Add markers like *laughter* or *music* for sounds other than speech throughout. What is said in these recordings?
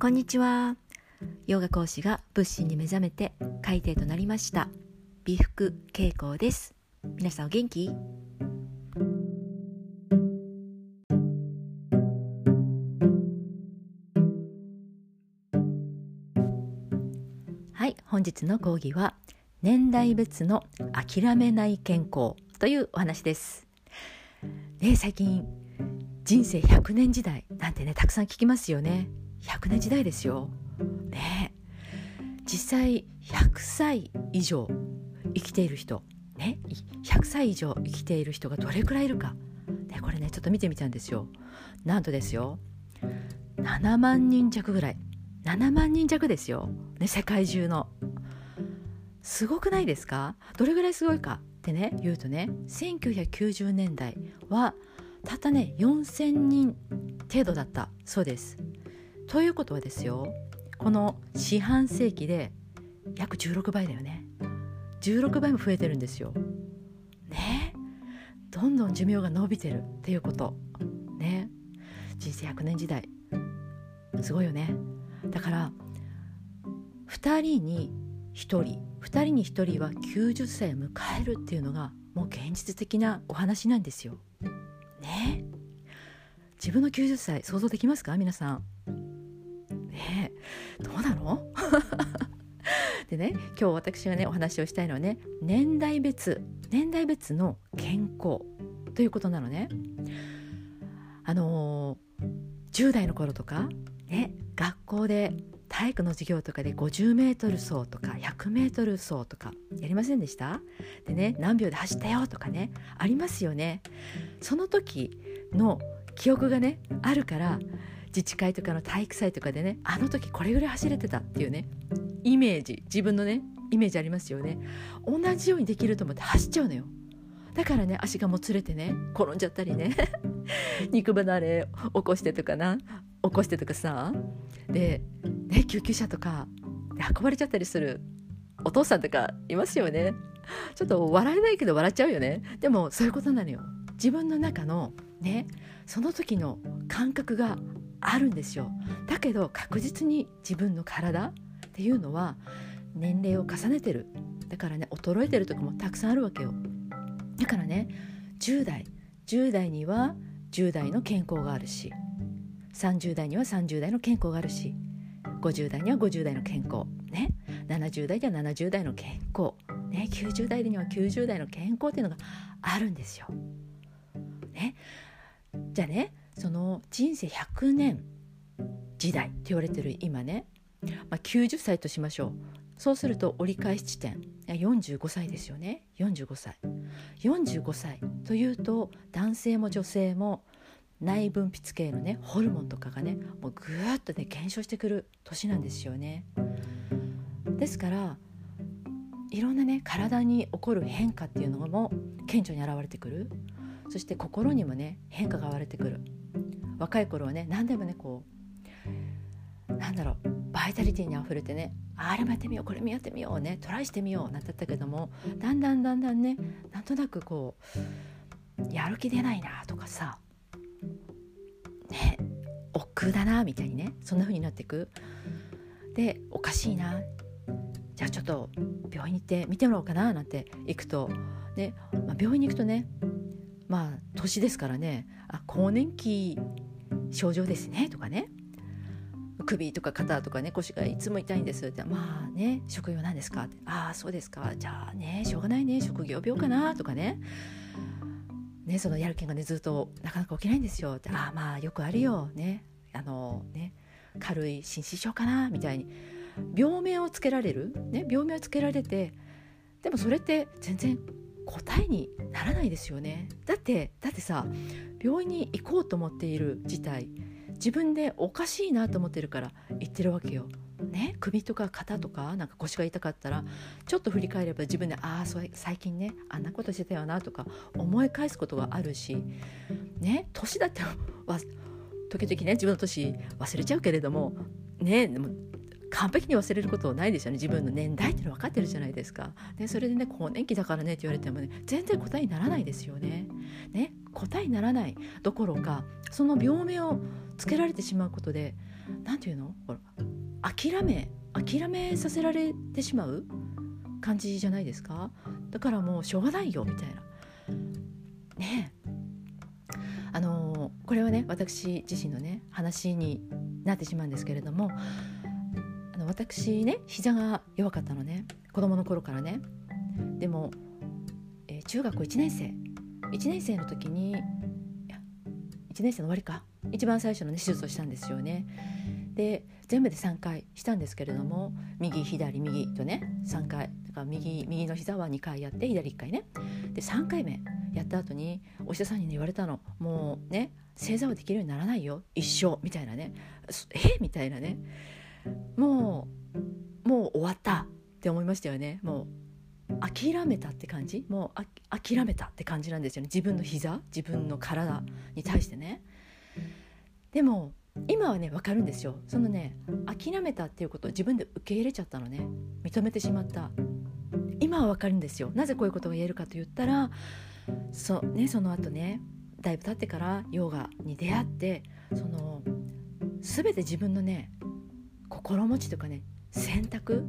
こんにちは。ヨガ講師が仏心に目覚めて海底となりました。美福恵子です。皆さんお元気？はい本日の講義は年代別の諦めない健康というお話です。ね最近人生100年時代なんてねたくさん聞きますよね。100年時代ですよ。ね。実際100歳以上生きている人。ね。100歳以上生きている人がどれくらいいるか、ね、これねちょっと見てみたんですよ。なんとですよ。7万人弱ぐらい。7万人弱ですよ、ね、世界中の。すごくないですか？どれぐらいすごいか？ってね言うとね1990年代はたったね4,000人程度だったそうです。ということはですよこの四半世紀で約16倍だよね。16倍も増えてるんですよ。ね？どんどん寿命が伸びてるっていうこと。ね？人生100年時代。すごいよね。だから2人に1人2人に1人は90歳を迎えるっていうのがもう現実的なお話なんですよ。ね？自分の90歳想像できますか？皆さん。ねどうなの？*laughs* でね今日私がねお話をしたいのはね年代別年代別の健康ということなのね。あのー、10代の頃とか、ね、学校で体育の授業とかで 50m 走とか 100m 走とかやりませんでした？でね何秒で走ったよとかねありますよね。その時の記憶がねあるから自治会とかの体育祭とかでねあの時これぐらい走れてたっていうねイメージ自分のねイメージありますよね。同じようにできると思って走っちゃうのよ。だからね足がもつれてね転んじゃったりね *laughs* 肉離れ起こしてとかな起こしてとかさで、ね、救急車とか運ばれちゃったりするお父さんとかいますよね。ちょっと笑えないけど笑っちゃうよね。でもそういうことなのよ。自分の中のねその時の感覚があるんですよ。だけど確実に自分の体っていうのは年齢を重ねてる。だからね衰えてるとかもたくさんあるわけよ。だからね10代10代には10代の健康があるし。30代には30代の健康があるし。50代には50代の健康。ね。70代には70代の健康。ね。90代には90代の健康っていうのがあるんですよ。ね、じゃあねその人生100年時代って言われてる今ね、まあ、90歳としましょう。そうすると折り返し地点。45歳ですよね。45歳。45歳というと男性も女性も内分泌系のねホルモンとかがねもうぐーっとね減少してくる年なんですよね。ですからいろんなね体に起こる変化っていうのも顕著に現れてくる。そして心にもね変化が現れてくる。若い頃はね何でもねこうなんだろうバイタリティにあふれてねあれもやってみようこれもやってみようねトライしてみようなんてったけどもだんだんだんだんねなんとなくこうやる気出ないなとかさね億劫だなみたいにねそんな風になっていく。でおかしいな。じゃあちょっと病院に行って見てもらおうかななんて行くと、ねまあ、病院に行くとねまあ年ですからねあ更年期症状ですねとかね。首とか肩とかね腰がいつも痛いんですって。まあね職業なんですか？ってああそうですか。じゃあねしょうがないね。職業病かな？とかね。ねそのやる気がねずっとなかなか起きないんですよ。ってああまあよくあるよ。ねあのね軽い心身症かな？みたいに。病名をつけられる、ね、病名をつけられて。でもそれって全然答えにならないですよね。だってだってさ病院に行こうと思っている自体自分でおかしいなと思ってるから言ってるわけよ。ね、首とか肩とかなんか腰が痛かったらちょっと振り返れば自分でああ最近ねあんなことしてたよなとか思い返すことがあるしね？年だっては時々ね自分の年忘れちゃうけれどもね？でも完璧に忘れることないですよね。自分の年代っていうの分かってるじゃないですか。でそれでね更年期だからねって言われてもね全然答えにならないですよね。ね答えにならない。どころかその病名をつけられてしまうことで何て言うの？ほら諦め諦めさせられてしまう感じじゃないですか。だからもうしょうがないよみたいな。ね。あのこれはね私自身のね話になってしまうんですけれどもの私ね膝が弱かったのね。子供の頃からね。でも、えー、中学校1年生。1年生の時に1年生の終わりか。一番最初の、ね、手術をしたんですよね。で全部で3回したんですけれども右左右とね3回。だから右右の膝は2回やって左1回ね。で3回目やった後にお医者さんに、ね、言われたの。もうね正座はできるようにならないよ。一生。みたいなね。え？みたいなね。もうもう終わったって思いましたよね。もう諦めたって感じ？もう諦めたって感じなんですよね。自分の膝？自分の体に対してね。でも今はね分かるんですよ。そのね諦めたっていうことを自分で受け入れちゃったのね。認めてしまった。今は分かるんですよ。なぜこういうことが言えるかと言ったらそ,、ね、その後ねだいぶ経ってからヨガに出会ってその全て自分のね心持ちとかね選択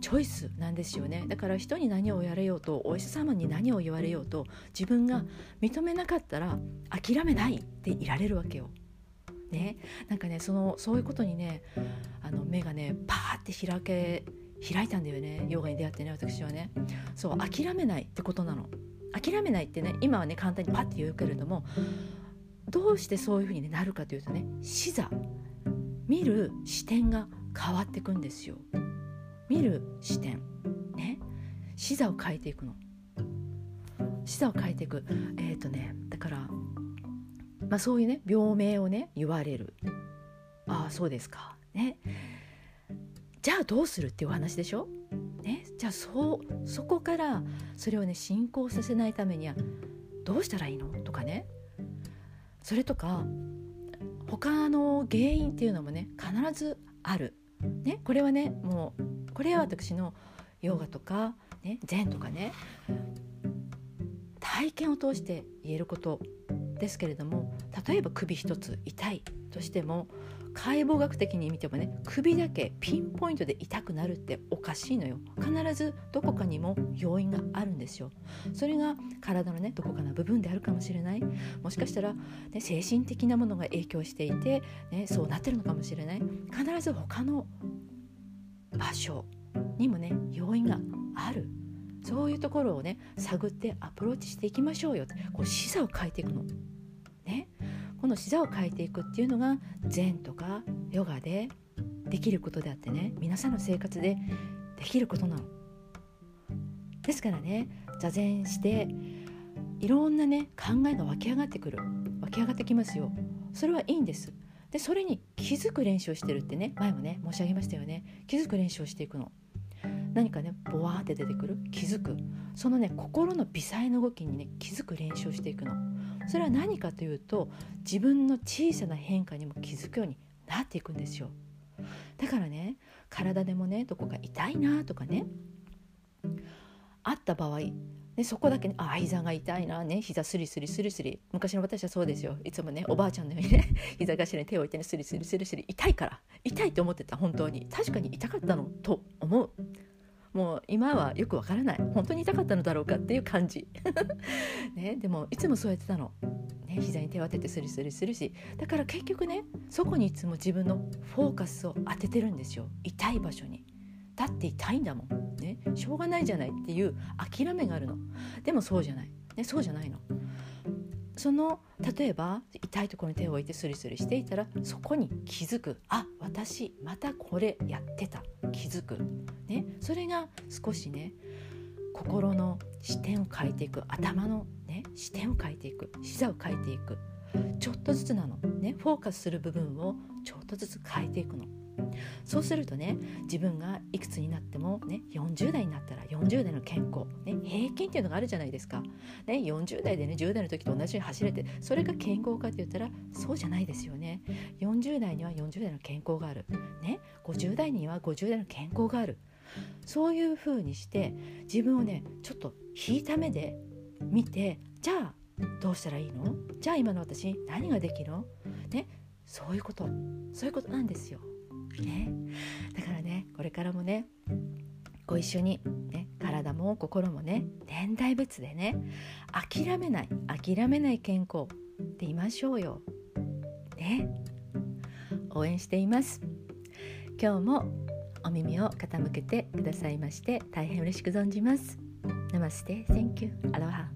チョイスなんですよね。だから人に何をやれようとお医者様に何を言われようと自分が認めなかったら諦めないっていられるわけよ。ね、なんかねそのそういうことにねあの目がねパーって開け開いたんだよね。ヨガに出会ってね私はね。そう諦めないってことなの。諦めないってね今はね簡単にパッて言うけれどもどうしてそういうふうに、なるかというとね視座。見る視点が変わっていくんですよ。見る視点。ね。視座を変えていくの。視座を変えていく。えっ、ー、とねだからまあ、そういうね病名をね言われる。ああそうですか。ね。じゃあどうするっていうお話でしょ、ね、じゃあそそこからそれをね進行させないためにはどうしたらいいの？とかね。それとか他の原因っていうのもね必ずある、ね、これはねもうこれは私のヨガとか、ね、禅とかね体験を通して言えることですけれども例えば首一つ痛いとしても解剖学的に見てもね首だけピンポイントで痛くなるっておかしいのよ。必ずどこかにも要因があるんですよ。それが体のねどこかの部分であるかもしれない。もしかしたら、ね、精神的なものが影響していて、ね、そうなってるのかもしれない。必ず他の場所にもね要因がある。そういうところをね探ってアプローチしていきましょうよってこう視座を変えていくの。この視座を変えていくっていうのが禅とかヨガでできることであってね皆さんの生活でできることなの。ですからね座禅していろんなね考えが湧き上がってくる湧き上がってきますよ。それはいいんです。でそれに気づく練習をしてるってね前もね申し上げましたよね気づく練習をしていくの。何かねボワーって出てくる気づくそのね心の微細な動きにね気づく練習をしていくのそれは何かというと自分の小さな変化にも気づくようになっていくんですよ。だからね体でもねどこか痛いなとかねあった場合ね、そこだけね、あ膝が痛いな、ね、膝スリスリスリスリ昔の私はそうですよ。いつもねおばあちゃんのようにね *laughs* 膝頭に手を置いてねスリスリスリスリ痛いから痛いと思ってた本当に。確かに痛かったのと思う。もう今はよくわからない。本当に痛かったのだろうかっていう感じ、*laughs* ね、でもいつもそうやってたの、ね、膝に手を当ててスリスリするし。だから結局ねそこにいつも自分のフォーカスを当ててるんですよ。痛い場所に。だって痛いんだもん、ね、しょうがないじゃないっていう諦めがあるの。でもそうじゃない、ね、そうじゃないの。その例えば痛いところに手を置いてスリスリしていたらそこに気づく。あ私またこれやってた。気づく、ね、それが少しね心の視点を変えていく。頭の、ね、視点を変えていく。視座を変えていく。ちょっとずつなの、ね、フォーカスする部分をちょっとずつ変えていくの。そうするとね自分がいくつになっても、ね、40代になったら40代の健康、ね、平均っていうのがあるじゃないですか、ね、40代でね10代の時と同じように走れてそれが健康かって言ったらそうじゃないですよね。40代には40代の健康がある、ね、50代には50代の健康がある。そういうふうにして自分をねちょっと引いた目で見てじゃあどうしたらいいの？じゃあ今の私何ができる？のねそういうこと。そういうことなんですよ。ね、だからねこれからもねご一緒に、ね、体も心もね年代別でね諦めない諦めない健康って言いましょうよ。ね応援しています。今日もお耳を傾けてくださいまして大変嬉しく存じます。ナマステ、Thank you, アロハ。